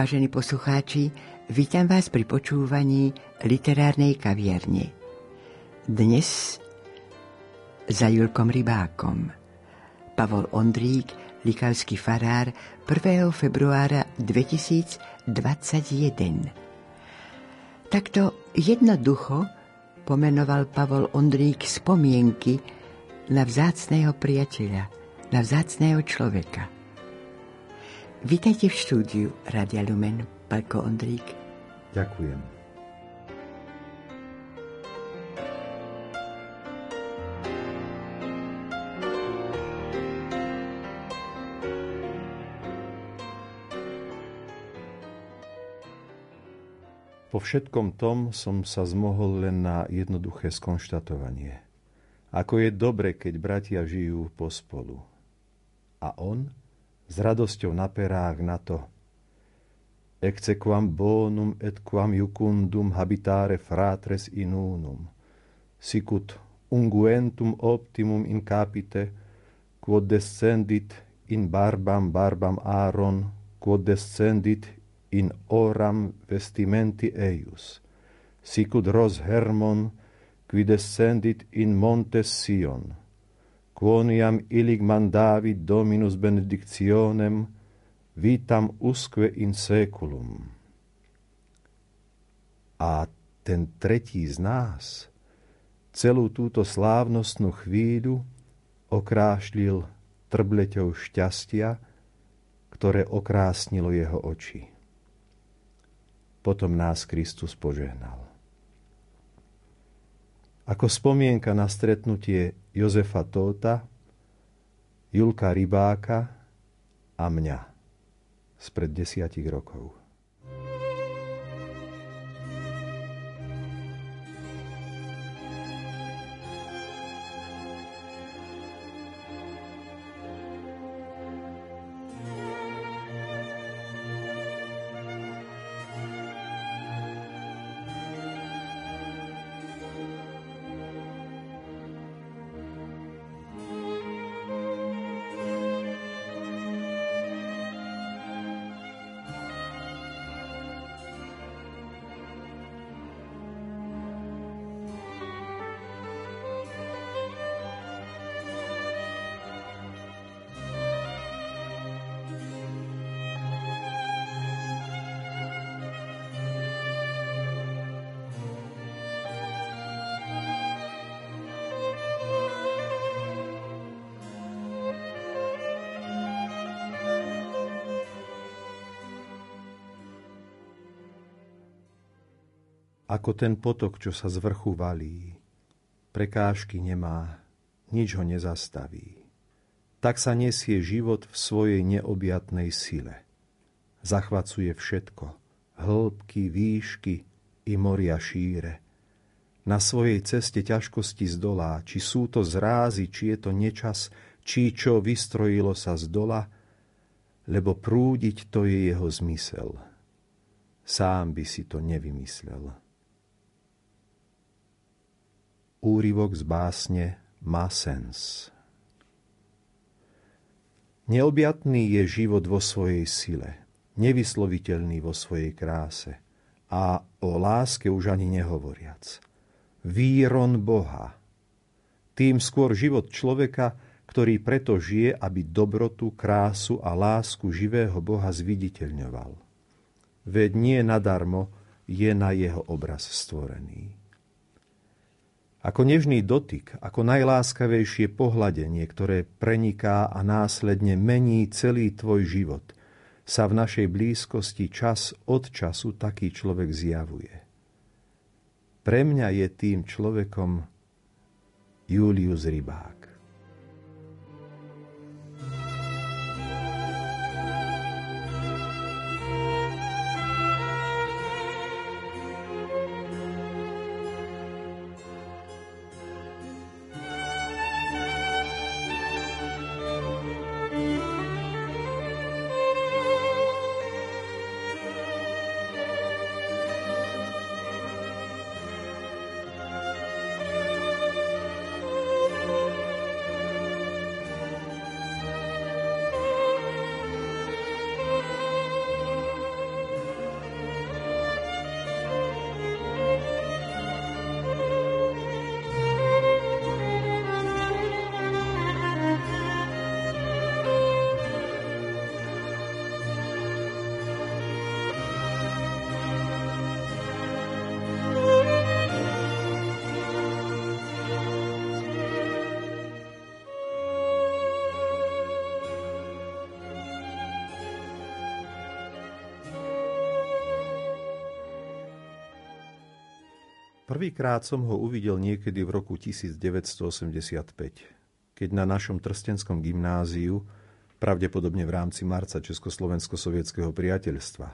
Vážení poslucháči, vítam vás pri počúvaní literárnej kaviarne. Dnes za Julkom Rybákom. Pavol Ondrík, likavský farár 1. februára 2021. Takto jednoducho pomenoval Pavol Ondrík spomienky na vzácného priateľa, na vzácného človeka. Vítajte v štúdiu Radia Lumen, Palko Ondrík. Ďakujem. Po všetkom tom som sa zmohol len na jednoduché skonštatovanie – ako je dobre, keď bratia žijú pospolu. A on s radosťou na perách na to. Exequam bonum et quam jucundum habitare fratres in unum, sicut unguentum optimum in capite, quod descendit in barbam barbam Aaron, quod descendit in oram vestimenti eius, sicut ros Hermon, qui descendit in montes Sion, quoniam illig mandavi Dominus benedictionem, vitam usque in seculum. A ten tretí z nás celú túto slávnostnú chvíľu okrášlil trbleťou šťastia, ktoré okrásnilo jeho oči. Potom nás Kristus požehnal ako spomienka na stretnutie Jozefa Tóta, Julka Rybáka a mňa spred desiatich rokov. Ako ten potok, čo sa z vrchu valí. Prekážky nemá, nič ho nezastaví. Tak sa nesie život v svojej neobjatnej sile. Zachvacuje všetko, hĺbky, výšky i moria šíre. Na svojej ceste ťažkosti zdolá, či sú to zrázy, či je to nečas, či čo vystrojilo sa z dola, lebo prúdiť to je jeho zmysel. Sám by si to nevymyslel. Úrivok z básne má sens. Neobjatný je život vo svojej sile, nevysloviteľný vo svojej kráse a o láske už ani nehovoriac. Výron Boha. Tým skôr život človeka, ktorý preto žije, aby dobrotu, krásu a lásku živého Boha zviditeľňoval. Veď nie nadarmo je na jeho obraz stvorený. Ako nežný dotyk, ako najláskavejšie pohľadenie, ktoré preniká a následne mení celý tvoj život, sa v našej blízkosti čas od času taký človek zjavuje. Pre mňa je tým človekom Julius Rybák. Prvýkrát som ho uvidel niekedy v roku 1985, keď na našom trstenskom gymnáziu, pravdepodobne v rámci marca Československo-sovietského priateľstva,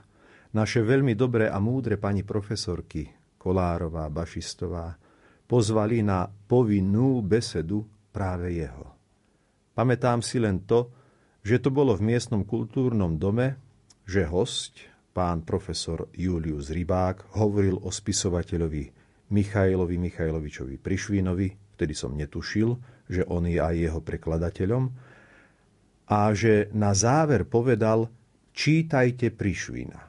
naše veľmi dobré a múdre pani profesorky Kolárová, Bašistová pozvali na povinnú besedu práve jeho. Pamätám si len to, že to bolo v miestnom kultúrnom dome, že host, pán profesor Julius Rybák, hovoril o spisovateľovi Michailovi Michailovičovi Prišvínovi, vtedy som netušil, že on je aj jeho prekladateľom, a že na záver povedal čítajte Prišvína.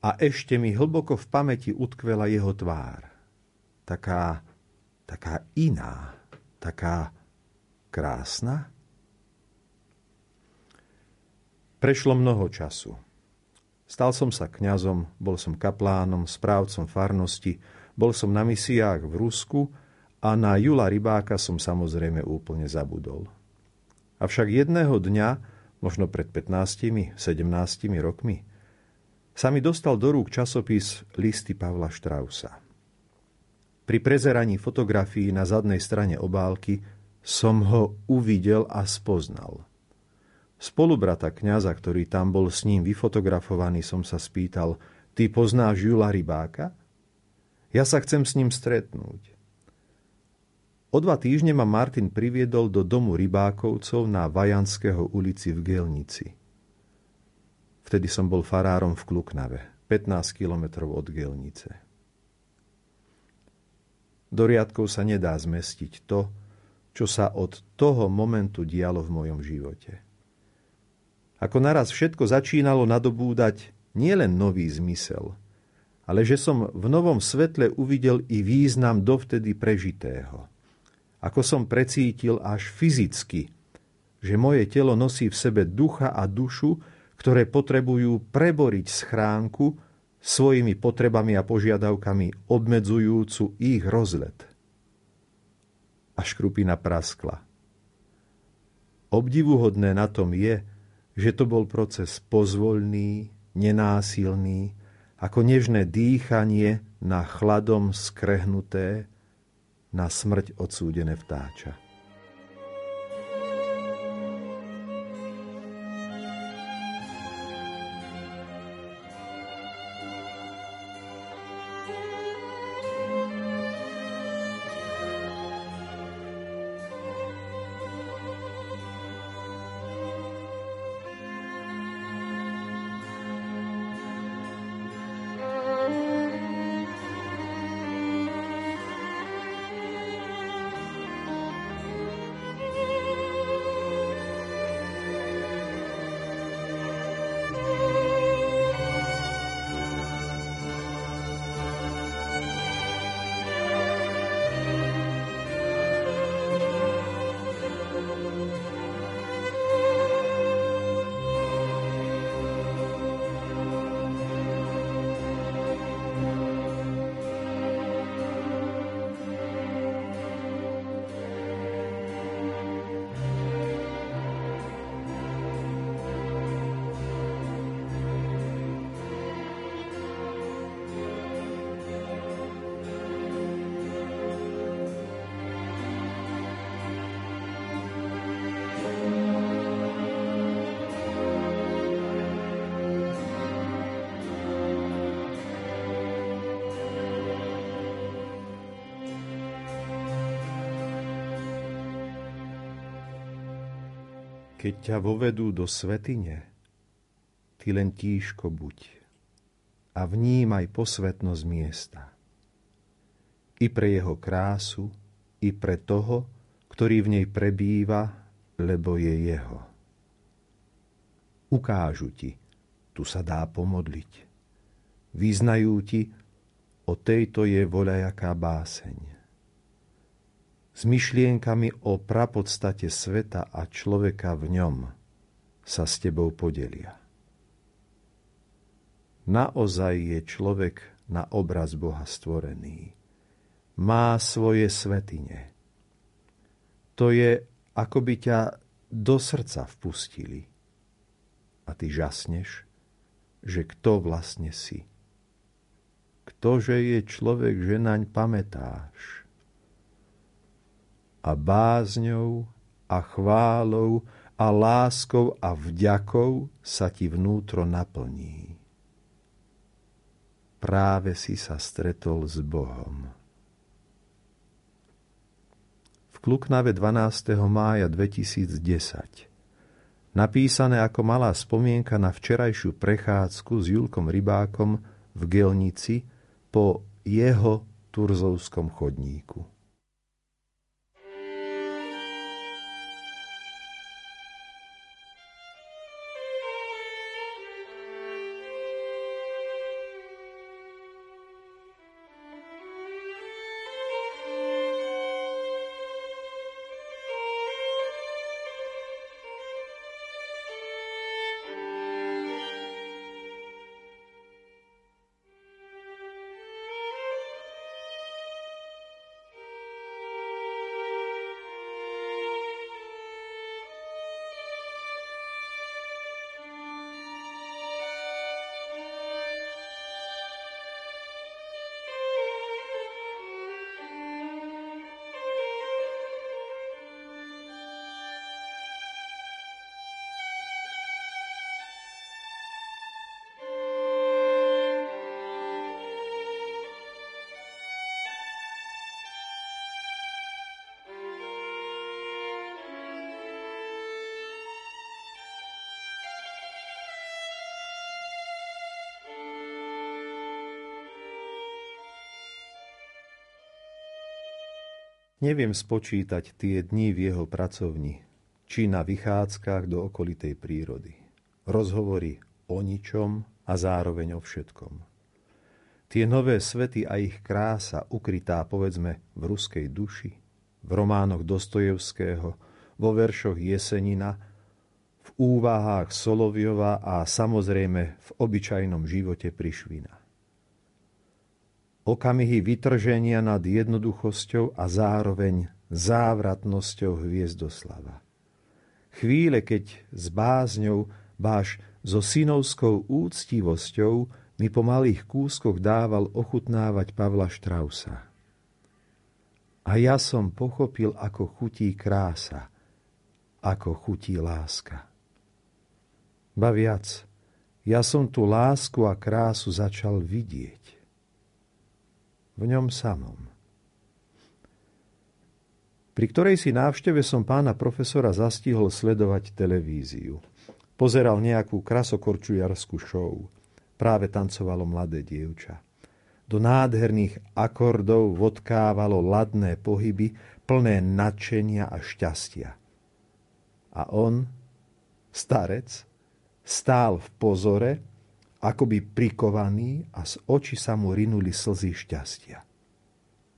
A ešte mi hlboko v pamäti utkvela jeho tvár. Taká, taká iná, taká krásna. Prešlo mnoho času. Stal som sa kňazom, bol som kaplánom, správcom farnosti, bol som na misiách v Rusku a na Jula Rybáka som samozrejme úplne zabudol. Avšak jedného dňa, možno pred 15-17 rokmi, sa mi dostal do rúk časopis Listy Pavla Štrausa. Pri prezeraní fotografií na zadnej strane obálky som ho uvidel a spoznal. Spolubrata kňaza, ktorý tam bol s ním vyfotografovaný, som sa spýtal, ty poznáš Jula Rybáka? Ja sa chcem s ním stretnúť. O dva týždne ma Martin priviedol do domu rybákovcov na Vajanského ulici v Gelnici. Vtedy som bol farárom v Kluknave, 15 kilometrov od Gelnice. Do riadkov sa nedá zmestiť to, čo sa od toho momentu dialo v mojom živote. Ako naraz všetko začínalo nadobúdať nielen nový zmysel – ale že som v novom svetle uvidel i význam dovtedy prežitého. Ako som precítil až fyzicky, že moje telo nosí v sebe ducha a dušu, ktoré potrebujú preboriť schránku svojimi potrebami a požiadavkami obmedzujúcu ich rozlet. A škrupina praskla. Obdivuhodné na tom je, že to bol proces pozvoľný, nenásilný, ako nežné dýchanie na chladom skrehnuté, na smrť odsúdené vtáča. Keď ťa vovedú do svetine, ty len tíško buď a vnímaj posvetnosť miesta. I pre jeho krásu, i pre toho, ktorý v nej prebýva, lebo je jeho. Ukážu ti, tu sa dá pomodliť. Vyznajú ti, o tejto je voľajaká báseň s myšlienkami o prapodstate sveta a človeka v ňom sa s tebou podelia. Naozaj je človek na obraz Boha stvorený. Má svoje svetine. To je, ako by ťa do srdca vpustili. A ty žasneš, že kto vlastne si. to, že je človek, že naň pamätáš. A bázňou a chválou a láskou a vďakou sa ti vnútro naplní. Práve si sa stretol s Bohom. V Kluknave 12. mája 2010 napísané ako malá spomienka na včerajšiu prechádzku s Julkom Rybákom v Gelnici po jeho turzovskom chodníku. Neviem spočítať tie dni v jeho pracovni, či na vychádzkach do okolitej prírody. Rozhovory o ničom a zároveň o všetkom. Tie nové svety a ich krása ukrytá, povedzme, v ruskej duši, v románoch Dostojevského, vo veršoch Jesenina, v úvahách Soloviova a samozrejme v obyčajnom živote Prišvina okamihy vytrženia nad jednoduchosťou a zároveň závratnosťou hviezdoslava. Chvíle, keď s bázňou, báš so synovskou úctivosťou mi po malých kúskoch dával ochutnávať Pavla Štrausa. A ja som pochopil, ako chutí krása, ako chutí láska. Ba viac, ja som tu lásku a krásu začal vidieť v ňom samom. Pri ktorej si návšteve som pána profesora zastihol sledovať televíziu. Pozeral nejakú krasokorčujarskú show. Práve tancovalo mladé dievča. Do nádherných akordov vodkávalo ladné pohyby, plné nadšenia a šťastia. A on, starec, stál v pozore akoby prikovaný a z očí sa mu rinuli slzy šťastia.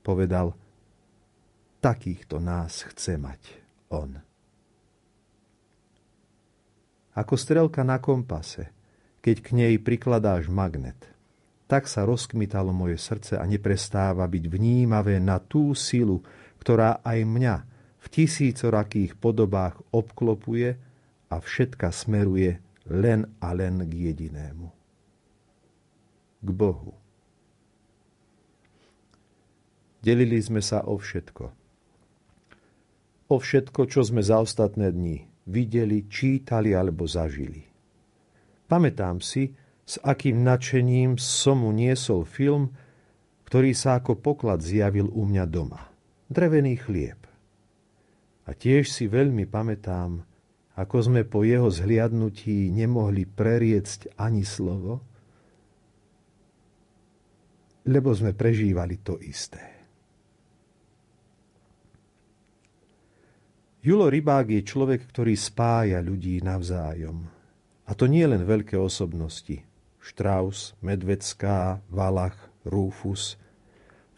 Povedal, takýchto nás chce mať on. Ako strelka na kompase, keď k nej prikladáš magnet, tak sa rozkmitalo moje srdce a neprestáva byť vnímavé na tú silu, ktorá aj mňa v tisícorakých podobách obklopuje a všetka smeruje len a len k jedinému k Bohu. Delili sme sa o všetko. O všetko, čo sme za ostatné dni videli, čítali alebo zažili. Pamätám si, s akým nadšením som mu niesol film, ktorý sa ako poklad zjavil u mňa doma. Drevený chlieb. A tiež si veľmi pamätám, ako sme po jeho zhliadnutí nemohli preriecť ani slovo, lebo sme prežívali to isté. Julo Rybák je človek, ktorý spája ľudí navzájom. A to nie len veľké osobnosti. Strauss, Medvecká, Valach, Rufus.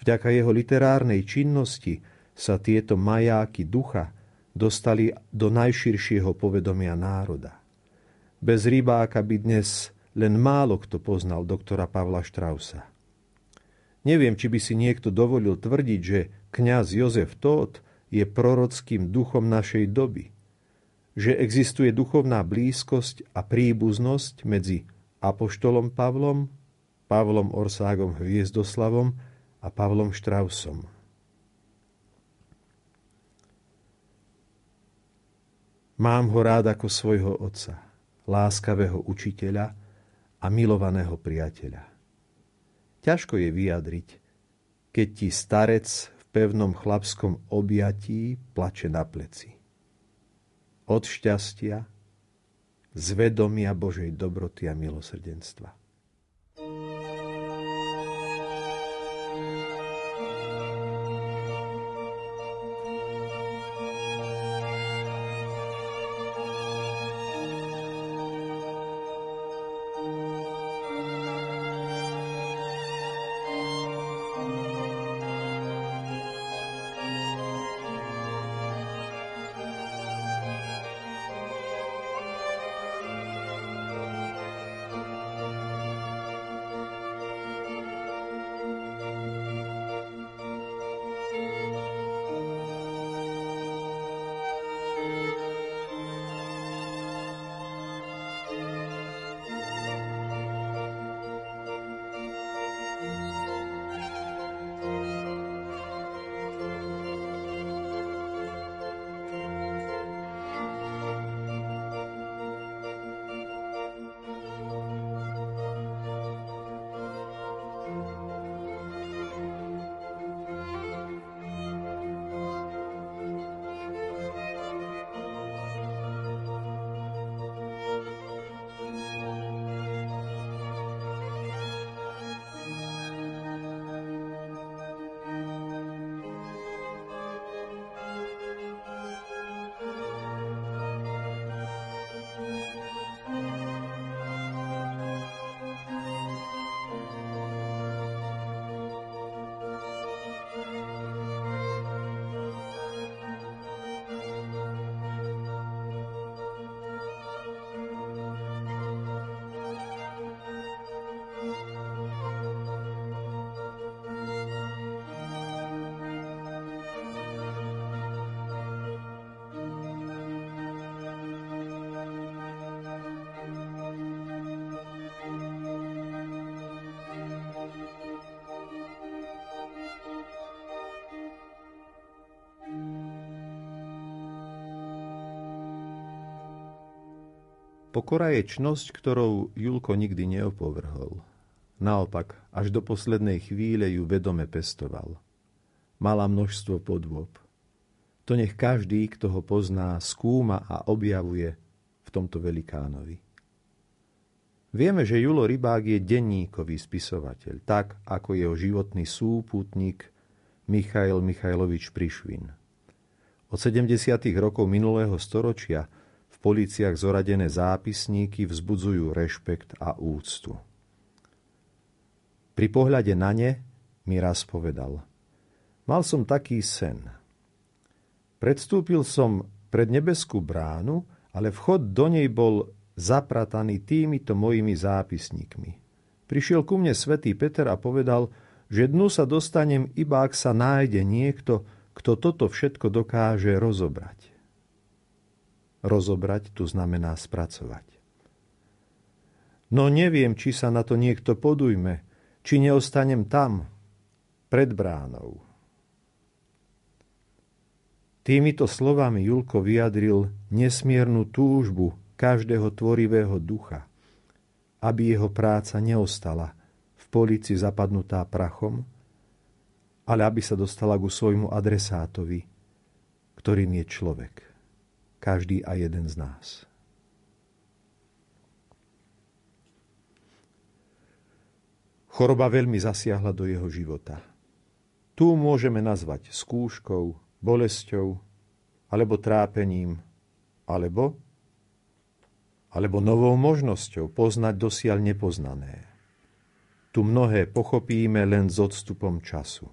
Vďaka jeho literárnej činnosti sa tieto majáky ducha dostali do najširšieho povedomia národa. Bez Rybáka by dnes len málo kto poznal doktora Pavla Štrausa. Neviem, či by si niekto dovolil tvrdiť, že kňaz Jozef Tóth je prorockým duchom našej doby. Že existuje duchovná blízkosť a príbuznosť medzi apoštolom Pavlom, Pavlom Orságom Hviezdoslavom a Pavlom Štrausom. Mám ho rád ako svojho otca, láskavého učiteľa a milovaného priateľa. Ťažko je vyjadriť, keď ti starec v pevnom chlapskom objatí plače na pleci. Od šťastia, z vedomia Božej dobroty a milosrdenstva. Pokora je čnosť, ktorou Julko nikdy neopovrhol. Naopak, až do poslednej chvíle ju vedome pestoval. Mala množstvo podôb. To nech každý, kto ho pozná, skúma a objavuje v tomto velikánovi. Vieme, že Julo Rybák je denníkový spisovateľ, tak ako jeho životný súputník Michail Michailovič Prišvin. Od 70. rokov minulého storočia policiach zoradené zápisníky vzbudzujú rešpekt a úctu. Pri pohľade na ne mi raz povedal. Mal som taký sen. Predstúpil som pred nebeskú bránu, ale vchod do nej bol zaprataný týmito mojimi zápisníkmi. Prišiel ku mne svätý Peter a povedal, že dnu sa dostanem, iba ak sa nájde niekto, kto toto všetko dokáže rozobrať. Rozobrať tu znamená spracovať. No neviem, či sa na to niekto podujme, či neostanem tam, pred bránou. Týmito slovami Julko vyjadril nesmiernu túžbu každého tvorivého ducha, aby jeho práca neostala v polici zapadnutá prachom, ale aby sa dostala ku svojmu adresátovi, ktorým je človek každý a jeden z nás. Choroba veľmi zasiahla do jeho života. Tu môžeme nazvať skúškou, bolesťou, alebo trápením, alebo, alebo novou možnosťou poznať dosiaľ nepoznané. Tu mnohé pochopíme len s odstupom času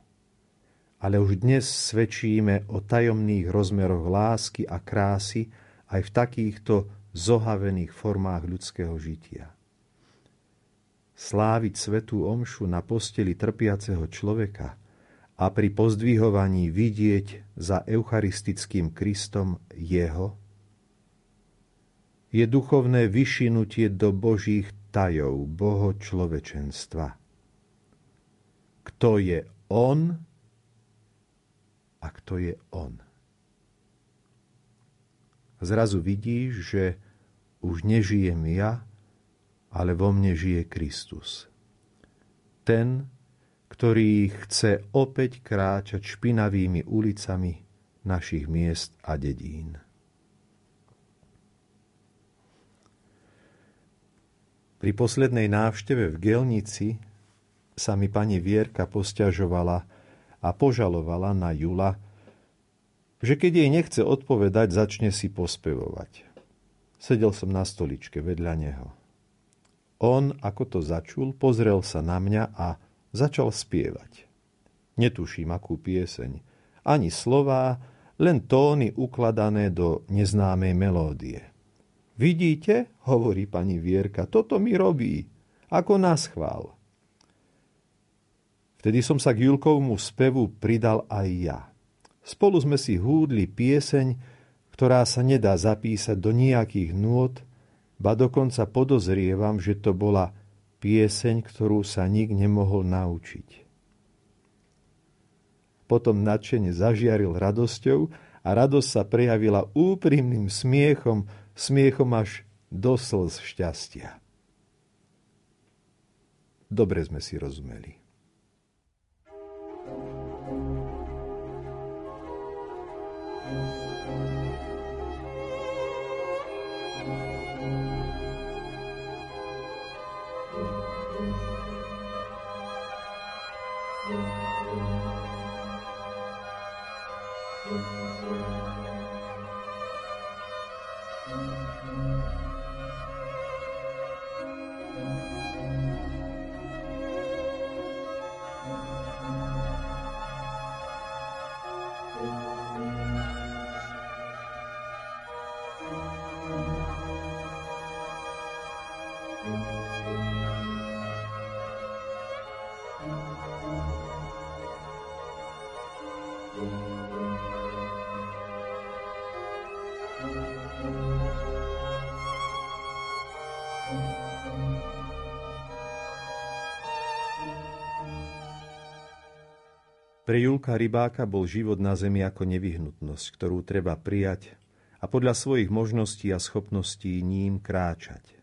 ale už dnes svedčíme o tajomných rozmeroch lásky a krásy aj v takýchto zohavených formách ľudského žitia. Sláviť svetú omšu na posteli trpiaceho človeka a pri pozdvihovaní vidieť za eucharistickým Kristom jeho, je duchovné vyšinutie do Božích tajov, Boho človečenstva, kto je on a kto je on. Zrazu vidíš, že už nežijem ja, ale vo mne žije Kristus. Ten, ktorý chce opäť kráčať špinavými ulicami našich miest a dedín. Pri poslednej návšteve v Gelnici sa mi pani Vierka posťažovala a požalovala na Jula, že keď jej nechce odpovedať, začne si pospevovať. Sedel som na stoličke vedľa neho. On, ako to začul, pozrel sa na mňa a začal spievať. Netuším, akú pieseň. Ani slová, len tóny ukladané do neznámej melódie. Vidíte, hovorí pani Vierka, toto mi robí, ako nás chvál. Vtedy som sa k Julkovmu spevu pridal aj ja. Spolu sme si húdli pieseň, ktorá sa nedá zapísať do nejakých nôd, ba dokonca podozrievam, že to bola pieseň, ktorú sa nik nemohol naučiť. Potom nadšene zažiaril radosťou a radosť sa prejavila úprimným smiechom, smiechom až do slz šťastia. Dobre sme si rozumeli. Pre Julka Rybáka bol život na zemi ako nevyhnutnosť, ktorú treba prijať a podľa svojich možností a schopností ním kráčať.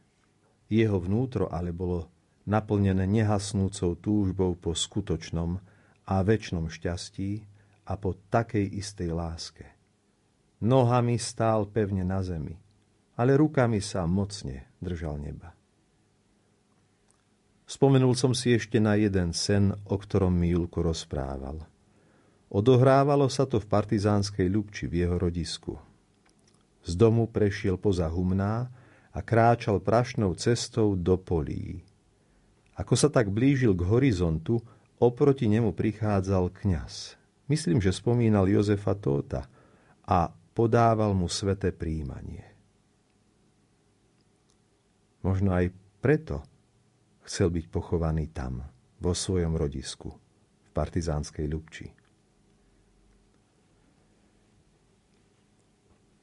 Jeho vnútro ale bolo naplnené nehasnúcou túžbou po skutočnom a väčšnom šťastí a po takej istej láske. Nohami stál pevne na zemi, ale rukami sa mocne držal neba. Spomenul som si ešte na jeden sen, o ktorom mi Julko rozprával – Odohrávalo sa to v partizánskej Ľubči v jeho rodisku. Z domu prešiel poza humná a kráčal prašnou cestou do polí. Ako sa tak blížil k horizontu, oproti nemu prichádzal kňaz. Myslím, že spomínal Jozefa Tóta a podával mu sveté príjmanie. Možno aj preto chcel byť pochovaný tam, vo svojom rodisku, v partizánskej Ľubči.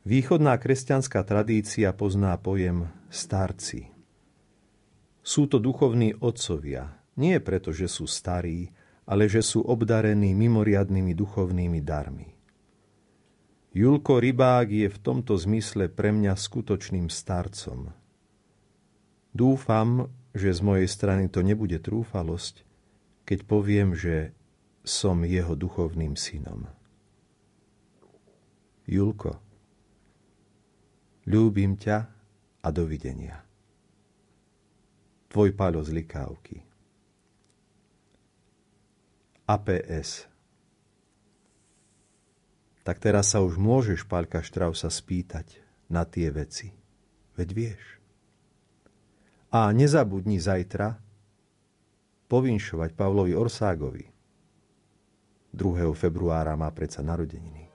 Východná kresťanská tradícia pozná pojem starci. Sú to duchovní otcovia, nie preto, že sú starí, ale že sú obdarení mimoriadnými duchovnými darmi. Julko Rybák je v tomto zmysle pre mňa skutočným starcom. Dúfam, že z mojej strany to nebude trúfalosť, keď poviem, že som jeho duchovným synom. Julko, Ľúbim ťa a dovidenia. Tvoj Paľo z Likávky. APS Tak teraz sa už môžeš, Paľka Štrausa, spýtať na tie veci. Veď vieš. A nezabudni zajtra povinšovať Pavlovi Orságovi. 2. februára má predsa narodeniny.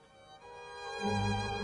thank you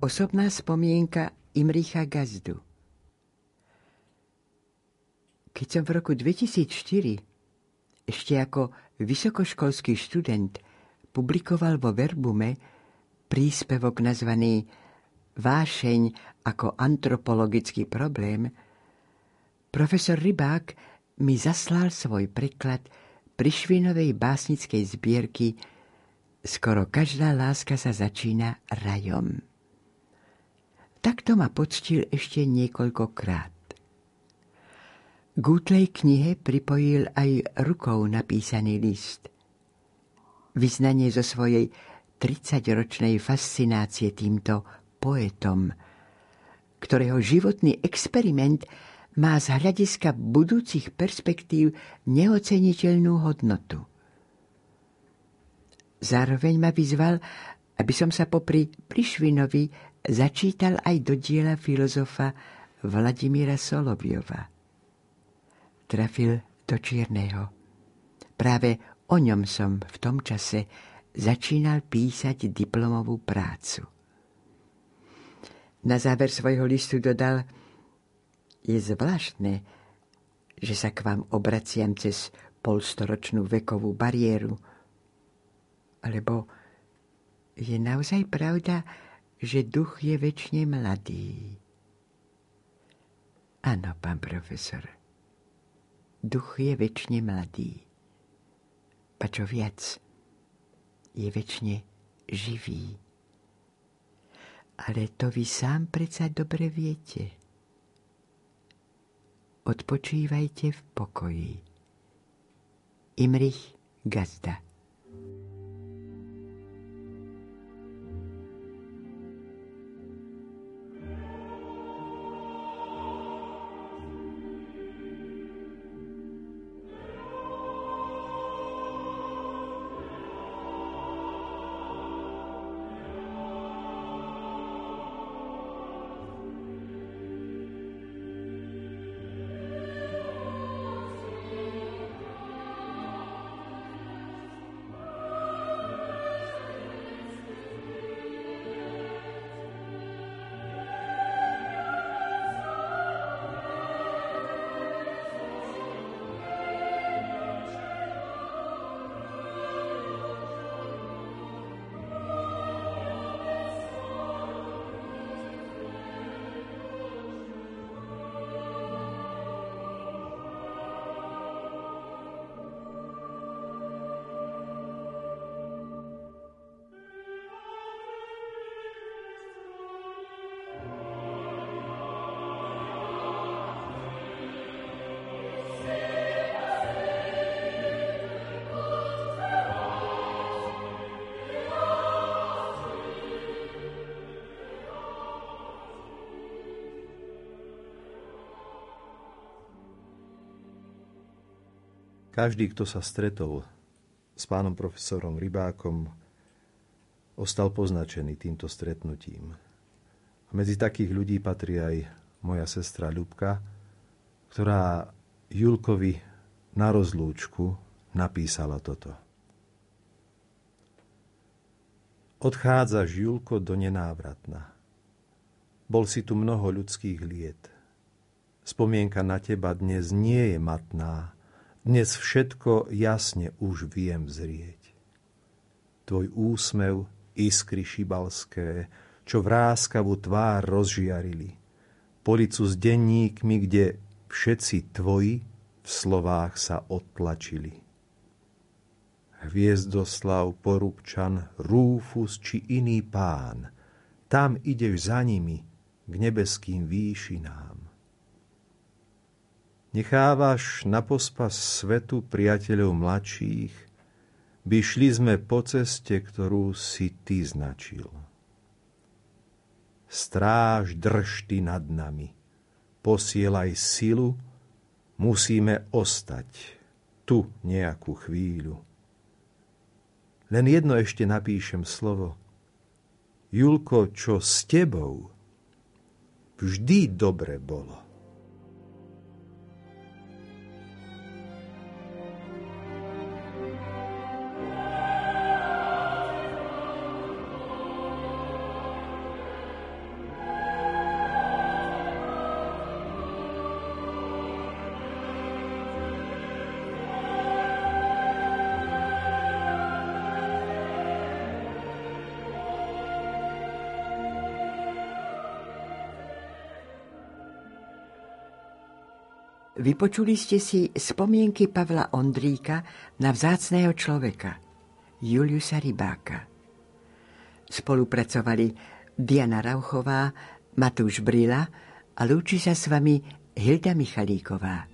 Osobná spomienka Imricha Gazdu Keď som v roku 2004 ešte ako vysokoškolský študent publikoval vo Verbume príspevok nazvaný Vášeň ako antropologický problém, profesor Rybák mi zaslal svoj preklad prišvinovej básnickej zbierky Skoro každá láska sa začína rajom. Takto ma poctil ešte niekoľkokrát. K útlej knihe pripojil aj rukou napísaný list. Vyznanie zo svojej 30-ročnej fascinácie týmto poetom, ktorého životný experiment má z hľadiska budúcich perspektív neoceniteľnú hodnotu. Zároveň ma vyzval, aby som sa popri Plišvinovi začítal aj do diela filozofa Vladimíra Soloviova. Trafil do čierneho. Práve o ňom som v tom čase začínal písať diplomovú prácu. Na záver svojho listu dodal, je zvláštne, že sa k vám obraciam cez polstoročnú vekovú bariéru. Alebo je naozaj pravda, že duch je väčšine mladý. Áno, pán profesor. Duch je väčšine mladý. Pa čo viac, je väčšine živý. Ale to vy sám predsa dobre viete. Odpočívajte v pokoji. Imrich Gazda Každý, kto sa stretol s pánom profesorom Rybákom, ostal poznačený týmto stretnutím. A medzi takých ľudí patrí aj moja sestra Ľubka, ktorá Julkovi na rozlúčku napísala toto. Odchádzaš, Julko, do nenávratna. Bol si tu mnoho ľudských liet. Spomienka na teba dnes nie je matná, dnes všetko jasne už viem zrieť. Tvoj úsmev, iskry šibalské, čo vráskavú tvár rozžiarili. Policu s denníkmi, kde všetci tvoji v slovách sa odtlačili. Hviezdoslav, Porubčan, Rúfus či iný pán, tam ideš za nimi k nebeským výšinám. Nechávaš na pospas svetu priateľov mladších, by šli sme po ceste, ktorú si ty značil. Stráž drž ty nad nami, posielaj silu, musíme ostať tu nejakú chvíľu. Len jedno ešte napíšem slovo. Julko, čo s tebou vždy dobre bolo. Vypočuli ste si spomienky Pavla Ondríka na vzácného človeka, Juliusa Rybáka. Spolupracovali Diana Rauchová, Matúš Brila a lúči sa s vami Hilda Michalíková.